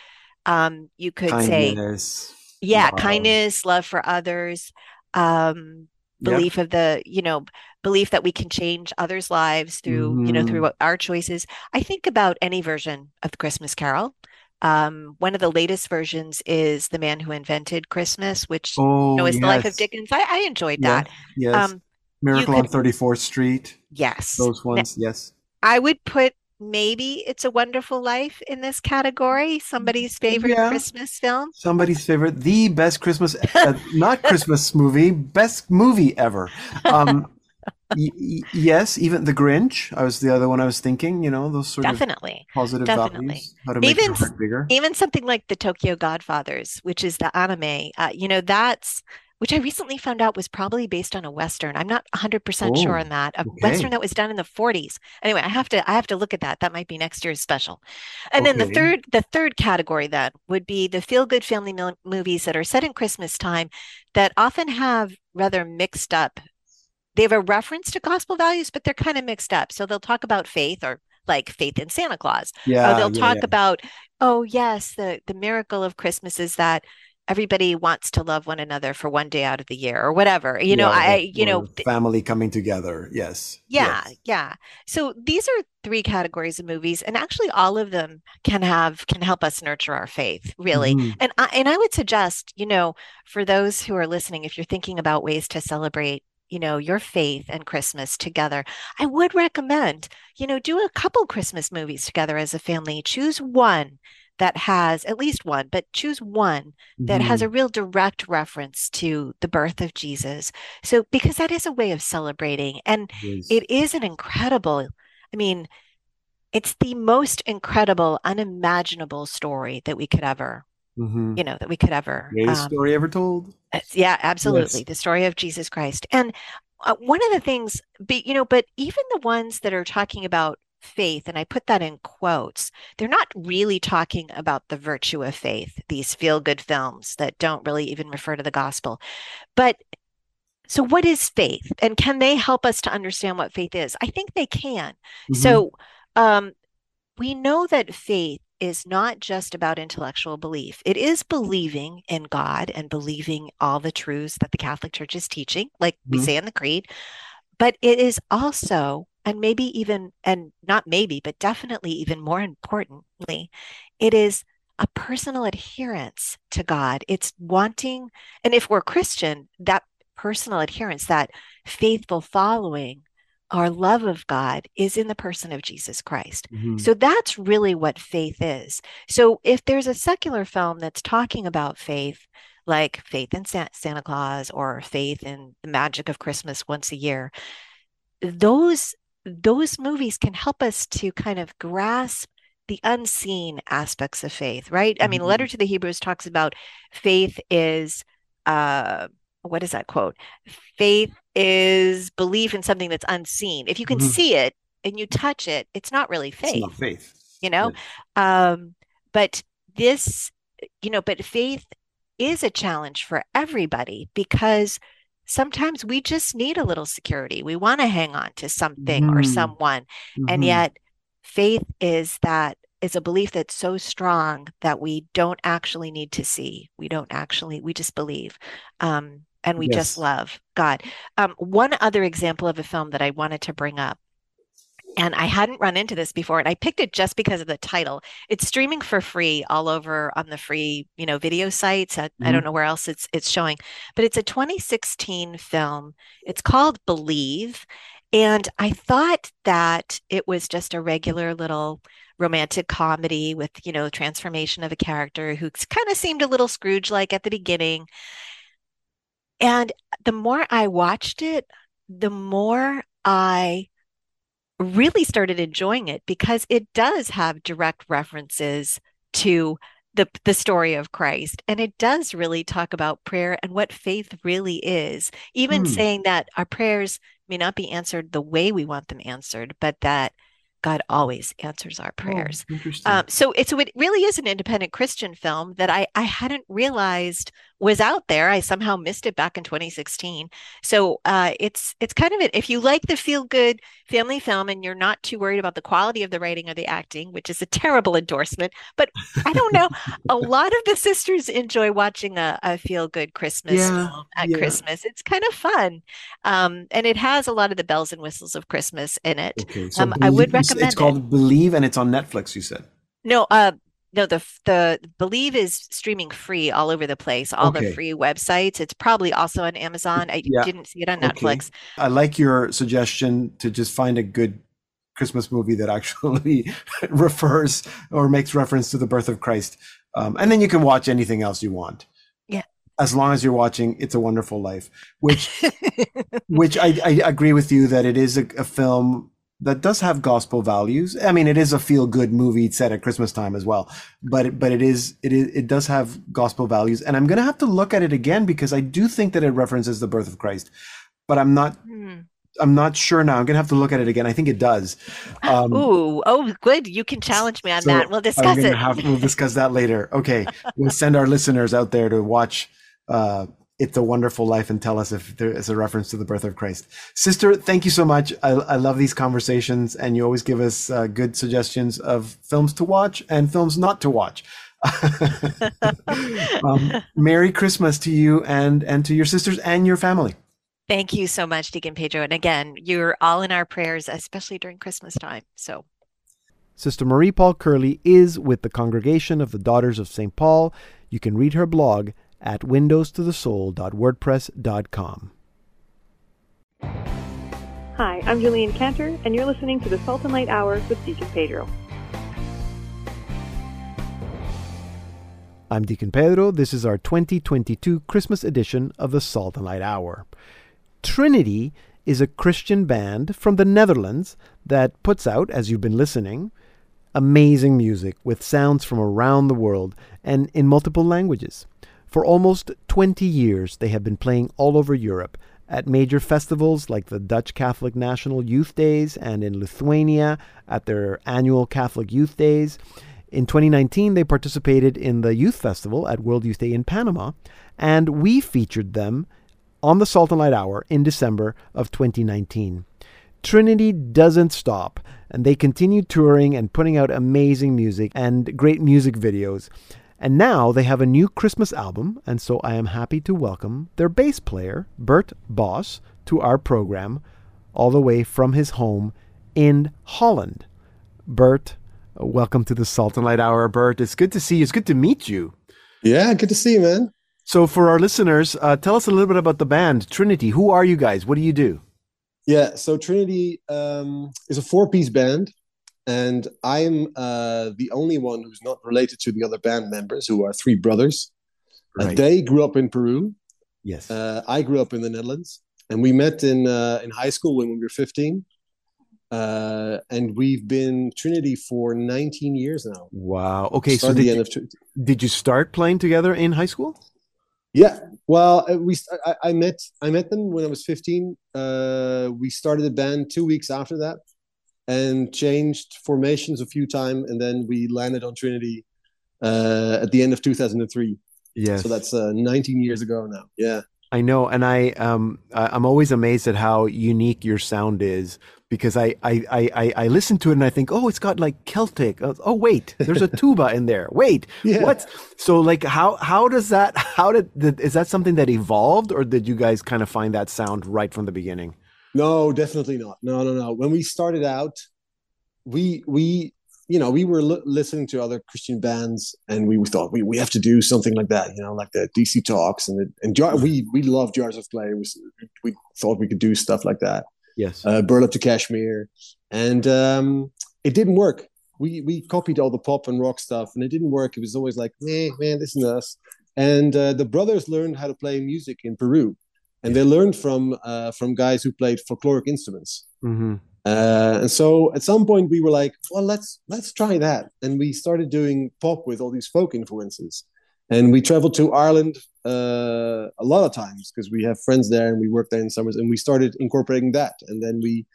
um, you could say, Kindness. Yeah, kindness, love for others, um, Yep. belief of the, you know, belief that we can change others' lives through, you know, through Mhm. our choices. I think about any version of the Christmas Carol. Um, one of the latest versions is The Man Who Invented Christmas, which Oh, you know, is the life of. Dickens. I, I enjoyed Yeah. that. Yes. Um, Miracle on 34th Street. yes. Those ones. Yes. I would put maybe It's a Wonderful Life in this category, somebody's favorite Yeah. Christmas film. Somebody's favorite, the best Christmas, uh, not Christmas movie, best movie ever. Um, *laughs* y- y- yes, even The Grinch. I was the other one I was thinking. You know, those sort of Definitely. positive definitely. values. How to make Even your s- heart bigger. Even something like the Tokyo Godfathers, which is the anime, uh, you know, that's which I recently found out was probably based on a Western. I'm not 100% sure Oh, on that. A okay. Western that was done in the 40s. Anyway, I have to I have to look at that. That might be next year's special. And then the third the third category then would be the feel-good family mil- movies that are set in Christmas time that often have rather mixed up. They have a reference to gospel values, but they're kind of mixed up. So they'll talk about faith or like faith in Santa Claus. Yeah. Uh, they'll yeah, talk yeah. about, oh yes, the the miracle of Christmas is that everybody wants to love one another for one day out of the year or whatever. You know, I you know, family coming together. Yes. yeah, yes. yeah. So these are three categories of movies, and actually all of them can have can help us nurture our faith, really. Mhm. And I and I would suggest, you know, for those who are listening, if you're thinking about ways to celebrate you know, your faith and Christmas together, I would recommend, you know, do a couple Christmas movies together as a family. Choose one that has at least one, but choose one that has Mhm. a real direct reference to the birth of Jesus. So, because that is a way of celebrating. And Yes. it is an incredible, I mean, it's the most incredible, unimaginable story that we could ever, Mhm. you know, that we could ever. Greatest um, story ever told. Yeah, absolutely. Yes. The story of Jesus Christ. And uh, one of the things, be, you know, but even the ones that are talking about faith, and I put that in quotes, they're not really talking about the virtue of faith, these feel-good films that don't really even refer to the gospel. But so what is faith? And can they help us to understand what faith is? I think they can. Mhm. So um, we know that faith is not just about intellectual belief. It is believing in God and believing all the truths that the Catholic Church is teaching, like we Mhm. say in the Creed. But it is also, and maybe even, and not maybe, but definitely even more importantly, it is a personal adherence to God. It's wanting, and if we're Christian, that personal adherence, that faithful following, our love of God is in the person of Jesus Christ. Mhm. So that's really what faith is. So if there's a secular film that's talking about faith, like faith in Santa Claus or faith in the magic of Christmas once a year, those those movies can help us to kind of grasp the unseen aspects of faith, right? I mean. Letter to the Hebrews talks about faith is uh what is that quote? Faith is belief in something that's unseen. If you can Mhm. see it and you touch it, it's not really It's faith not faith. you know um but this you know but faith is a challenge for everybody because sometimes we just need a little security we want to hang on to something or Mhm. someone and Mhm. yet faith is that is a belief that's so strong that we don't actually need to see we don't actually we just believe um and we just love god um one other example of a film that i wanted to bring up and I hadn't run into this before, and I picked it just because of the title. It's streaming for free all over on the free, you know, video sites. I, I don't Mhm. know where else it's it's showing, but it's a 2016 film. It's called Believe, and I thought that it was just a regular little romantic comedy with, you know, transformation of a character who kind of seemed a little Scrooge-like at the beginning. And the more I watched it, the more I really started enjoying it because it does have direct references to the the story of Christ and it does really talk about prayer and what faith really is. Even Hmm. saying that our prayers may not be answered the way we want them answered but that God always answers our prayers. Oh, um, so it so it really is an independent Christian film that I I hadn't realized was out there. I somehow missed it back in 2016. So uh, it's it's kind of it. If you like the feel good family film and you're not too worried about the quality of the writing or the acting, which is a terrible endorsement, but I don't know. a lot of the sisters enjoy watching a, a feel good Christmas Yeah, film at yeah. Christmas. It's kind of fun, um, and it has a lot of the bells and whistles of Christmas in it. okay, so um, I would Believe- it's- recommend It's it. called Believe, and it's on Netflix. You said. No, uh, no, the the Believe is streaming free all over the place, all Okay. the free websites. It's probably also on Amazon. I Yeah. didn't see it on Okay. Netflix. I like your suggestion to just find a good Christmas movie that actually *laughs* refers or makes reference to the birth of Christ, um, and then you can watch anything else you want. Yeah. As long as you're watching "It's a Wonderful Life," which *laughs* which I, I agree with you that it is a, a film that does have gospel values. I mean, it is a feel good movie set at Christmas time as well, but but it is it is it does have gospel values, and I'm gonna have to look at it again because I do think that it references the birth of Christ, but I'm not Hmm. I'm not sure now. I'm gonna have to look at it again. I think it does. *laughs* Um, Ooh, oh, good. You can challenge me on so that. We'll discuss it. have- we'll discuss that later. Okay, *laughs* we'll send our listeners out there to watch uh, "It's a Wonderful Life" and tell us if there is a reference to the birth of Christ. Sister, thank you so much. I, I love these conversations, and you always give us uh, good suggestions of films to watch and films not to watch. *laughs* *laughs* um, Merry Christmas to you and and to your sisters and your family. Thank you so much, Deacon Pedro. And again, you're all in our prayers, especially during Christmas time. So Sister Marie Paul Curley is with the Congregation of the Daughters of St. Paul. You can read her blog at windowstothesoul.wordpress.com. Hi, I'm Julian Cantor, and you're listening to the Salt and Light Hour with Deacon Pedro. I'm Deacon Pedro. This is our 2022 Christmas edition of the Salt and Light Hour. Trinity is a Christian band from the Netherlands that puts out, as you've been listening, amazing music with sounds from around the world and in multiple languages. For almost 20 years, they have been playing all over Europe at major festivals like the Dutch Catholic National Youth Days and in Lithuania at their annual Catholic Youth Days. In 2019, they participated in the Youth Festival at World Youth Day in Panama, and we featured them on the Salt and Light Hour in December of 2019. Trinity doesn't stop, and they continue touring and putting out amazing music and great music videos. And now they have a new Christmas album, and so I am happy to welcome their bass player, Bert Boss, to our program, all the way from his home in Holland. Bert, welcome to the Salt and Light Hour, Bert. It's good to see you. It's good to meet you. Yeah, good to see you, man. So, for our listeners, uh, tell us a little bit about the band Trinity. Who are you guys? What do you do? Yeah, so Trinity um, is a four-piece band, and I'm uh, the only one who's not related to the other band members, who are three brothers. Uh, they grew up in Peru. Yes. Uh, I grew up in the Netherlands, and we met in uh, in high school when we were 15. Uh, and we've been Trinity for 19 years now. wow. Okay. So, did the end you, of tw- did you start playing together in high school? Yeah, well, uh, we I, I met I met them when I was 15. Uh, we started the band two weeks after that, and changed formations a few times, and then we landed on Trinity uh, at the end of 2003. Yeah, So that's uh, 19 years ago now. Yeah, I know, and I um I'm always amazed at how unique your sound is because I I I I, listen to it and I think, oh, it's got like Celtic. Oh, oh, wait, there's a *laughs* tuba in there. Wait, Yeah. what? So like, how how does that? How did, did is that something that evolved, or did you guys kind of find that sound right from the beginning? No, definitely not. No, no, no. When we started out, we we you know we were li- listening to other Christian bands, and we thought we, we have to do something like that. You know, like the DC Talks and the, and jar, we we love Jars of Clay. We, we thought we could do stuff like that. Yes. uh, to Kashmir, and um, it didn't work. We we copied all the pop and rock stuff, and it didn't work. It was always like, man, man, this is us. And uh, the brothers learned how to play music in Peru, and they learned from uh, from guys who played folkloric instruments. mm-hmm. Uh, and so at some point we were like, well, let's let's try that, and we started doing pop with all these folk influences. And we traveled to Ireland uh, a lot of times because we have friends there, and we worked there in summers. And we started incorporating that, and then we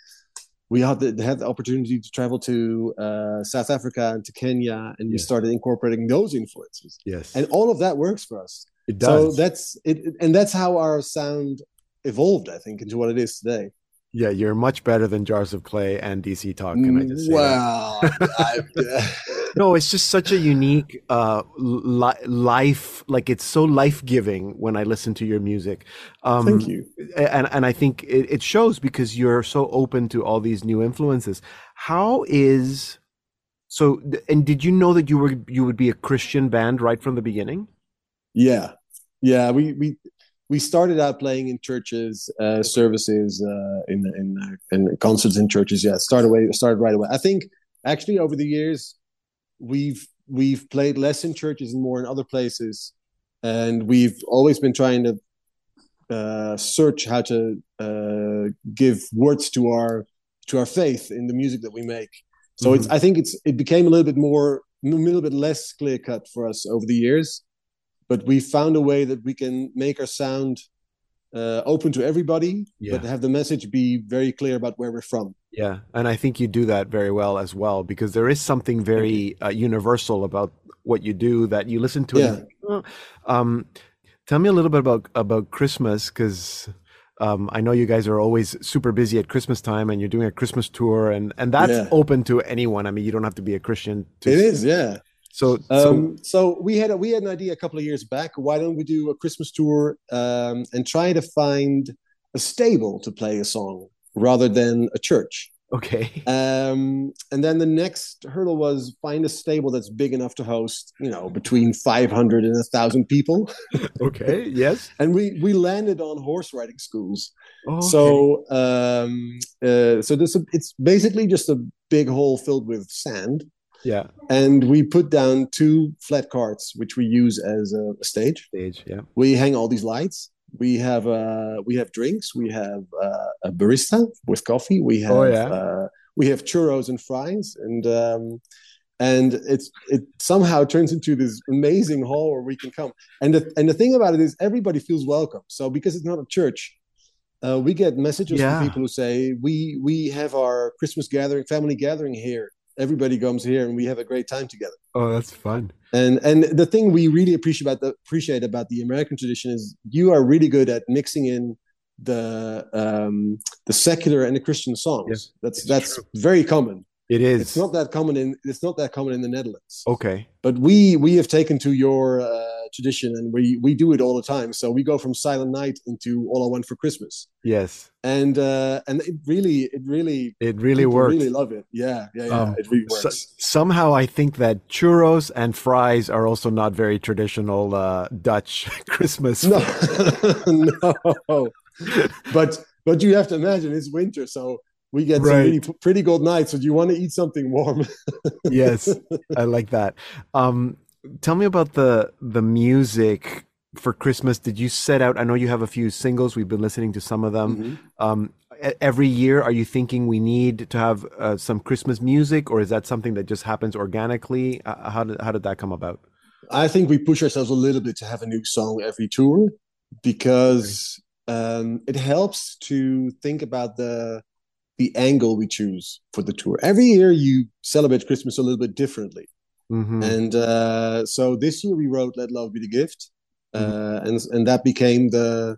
we had the, had the opportunity to travel to uh, South Africa and to Kenya, and we Yes. started incorporating those influences. Yes. And all of that works for us. It does. So that's it, and that's how our sound evolved, I think, into what it is today. yeah, you're much better than Jars of Clay and DC Talk. Can I just say? that? Wow. *laughs* No it's just such a unique uh li- life like it's so life-giving when i listen to your music um Thank you. and and i think it, it shows because you're so open to all these new influences how is so and did you know that you were you would be a christian band right from the beginning Yeah, yeah. We we we started out playing in churches, uh, services, uh, in in in concerts in churches. Yeah, started away started right away. I think actually over the years we've we've played less in churches and more in other places, and we've always been trying to uh, search how to uh, give words to our to our faith in the music that we make. So it's I think it's it became a little bit more a little bit less clear cut for us over the years but we found a way that we can make our sound uh, open to everybody, Yeah. but have the message be very clear about where we're from. yeah and i think you do that very well as well because there is something very uh, universal about what you do that you listen to and Yeah. "Oh." um tell me a little bit about about christmas because um, I know you guys are always super busy at Christmas time, and you're doing a Christmas tour, and and that's Yeah. open to anyone. I mean, you don't have to be a Christian. To, It is, yeah. So, so Um, so we had a, we had an idea a couple of years back. Why don't we do a Christmas tour um, and try to find a stable to play a song rather than a church? Okay. *laughs* Um, and then the next hurdle was find a stable that's big enough to host, you know, between 500 and 1,000 people. *laughs* okay. Yes. *laughs* and we we landed on horse riding schools. Okay. So um, uh, so this it's basically just a big hole filled with sand, yeah, and we put down two flat carts, which we use as a stage. stage. Yeah. We hang all these lights. We have uh, we have drinks. We have uh, a barista with coffee. We have Oh, yeah. uh, we have churros and fries, and um, and it's it somehow turns into this amazing hall where we can come. And the and the thing about it is everybody feels welcome. So because it's not a church, uh, we get messages Yeah. from people who say we we have our Christmas gathering, family gathering here. Everybody comes here, and we have a great time together. Oh, that's fun. And and the thing we really appreciate about the appreciate about the American tradition is you are really good at mixing in the um, the secular and the Christian songs. Yes, that's that's true. very common. It is. It's not that common in it's not that common in the Netherlands. okay. But we we have taken to your uh, tradition and we we do it all the time. So we go from Silent Night into All I Want for Christmas, Yes. and uh, and it really it really It really works. Really love it. Yeah, yeah, yeah. Um, it really So- somehow I think that churros and fries are also not very traditional uh, Dutch *laughs* Christmas. No, *laughs* no. But but you have to imagine it's winter, so we get some Right. really pretty cold nights. So you want to eat something warm? *laughs* yes, I like that. Um, tell me about the the music for Christmas. Did you set out? I know you have a few singles. We've been listening to some of them. Mhm. Um, every year, are you thinking we need to have uh, some Christmas music, or is that something that just happens organically? Uh, how did how did that come about? I think we push ourselves a little bit to have a new song every tour because um, it helps to think about the the angle we choose for the tour. Every year, you celebrate Christmas a little bit differently. Mhm. And uh, so this year we wrote "Let Love Be the Gift," uh, Mm-hmm. and and that became the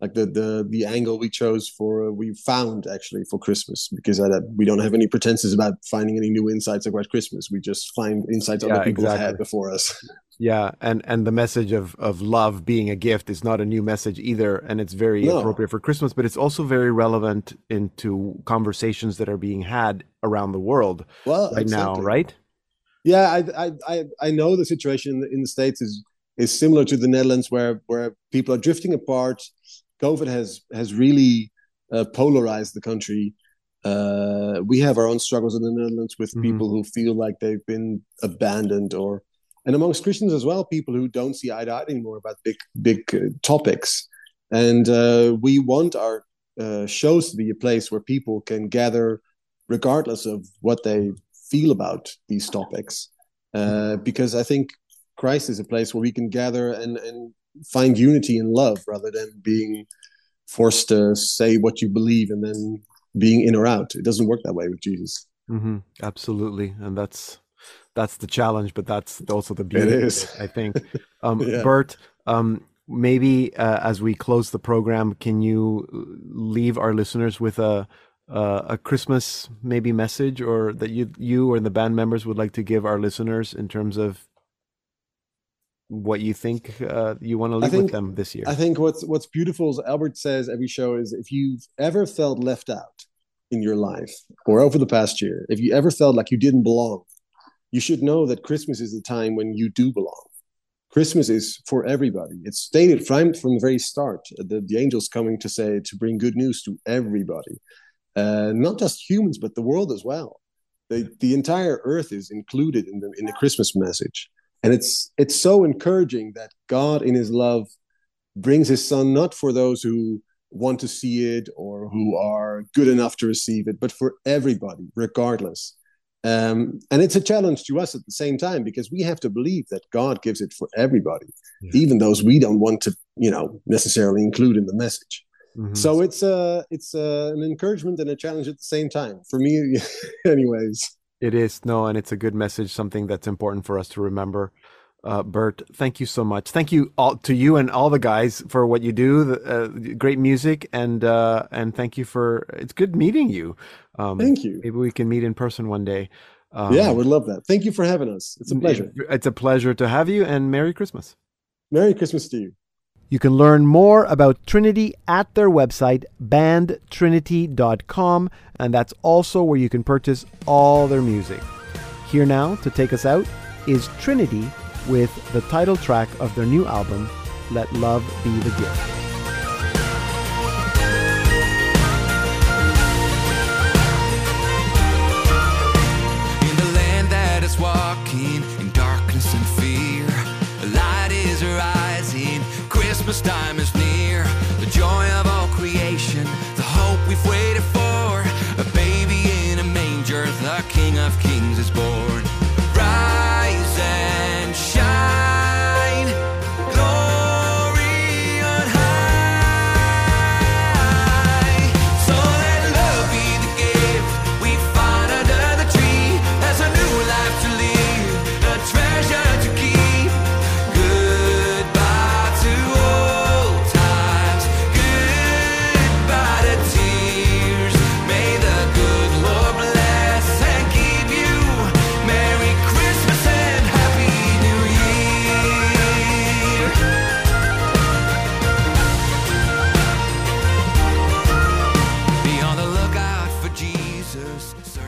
like the the the angle we chose for uh, we found actually for Christmas because I, we don't have any pretenses about finding any new insights about Christmas. We just find insights Yeah, other people have had before us. *laughs* Yeah, and and the message of of love being a gift is not a new message either, and it's very No. appropriate for Christmas, but it's also very relevant into conversations that are being had around the world well, right now, right? Yeah, I, I I know the situation in the, in the states is is similar to the Netherlands, where where people are drifting apart. COVID has has really uh, polarized the country. Uh, we have our own struggles in the Netherlands with Mhm. people who feel like they've been abandoned, or and amongst Christians as well, people who don't see eye to eye anymore about big big uh, topics. And uh, we want our uh, shows to be a place where people can gather, regardless of what they feel about these topics uh, because I think Christ is a place where we can gather and, and find unity in love rather than being forced to say what you believe and then being in or out. It doesn't work that way with Jesus. hmm Absolutely, and that's that's the challenge, but that's also the beauty. of is. it, I think. Um, *laughs* Yeah. Bert, um, maybe uh, as we close the program, can you leave our listeners with a uh, a Christmas maybe message, or that you you or the band members would like to give our listeners in terms of what you think uh, you want to leave think- with them this year? I think what's what's beautiful, as Albert says every show, is if you've ever felt left out in your life or over the past year, if you ever felt like you didn't belong, you should know that Christmas is the time when you do belong. Christmas is for everybody. It's stated from from the very start. The, the angels coming to say to bring good news to everybody, uh, not just humans but the world as well. The the entire earth is included in the in the Christmas message, and it's it's so encouraging that God in His love brings His Son not for those who want to see it or who are good enough to receive it, but for everybody, regardless. Um, and it's a challenge to us at the same time because we have to believe that God gives it for everybody, Yeah. even those we don't want to, you know, necessarily include in the message. Mhm. So it's uh, it's uh, an encouragement and a challenge at the same time for me, *laughs* anyways. It is no, and it's a good message, something that's important for us to remember. Uh, Bert, thank you so much. Thank you all to you and all the guys for what you do. The, uh, great music, and uh, and thank you for. It's good meeting you. Um, Thank you. Maybe we can meet in person one day. Um, yeah, we'd love that. Thank you for having us. It's a pleasure. It's a pleasure to have you, and Merry Christmas. Merry Christmas to you. You can learn more about Trinity at their website, bandtrinity.com, and that's also where you can purchase all their music. Here now to take us out is Trinity with the title track of their new album, Let Love Be the Gift. Christmas time is near. The joy of all creation, the hope we've waited for. A baby in a manger, the King of Kings is born.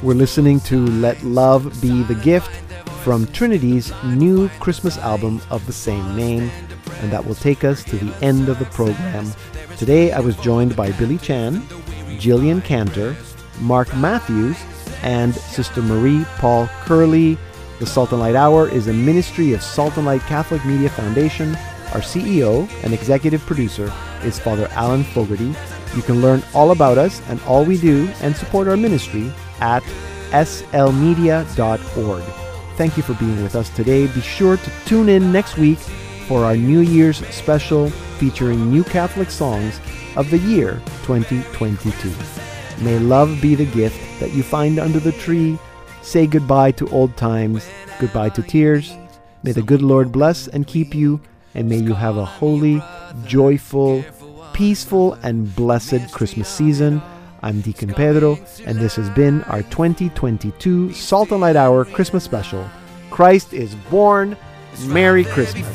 We're listening to Let Love Be the Gift from Trinity's new Christmas album of the same name, and that will take us to the end of the program. Today I was joined by Billy Chan, Jillian Cantor, Mark Matthews, and Sister Marie Paul Curley. The Salt and Light Hour is a ministry of Salt and Light Catholic Media Foundation. Our CEO and executive producer is Father Alan Fogarty. You can learn all about us and all we do and support our ministry at slmedia.org. Thank you for being with us today. Be sure to tune in next week for our New Year's special featuring new Catholic songs of the year 2022. May love be the gift that you find under the tree. Say goodbye to old times, goodbye to tears. May the good Lord bless and keep you, and may you have a holy, joyful, peaceful, and blessed Christmas season. I'm Deacon Pedro, and this has been our 2022 Salt and Light Hour Christmas special. Christ is born. Merry Christmas.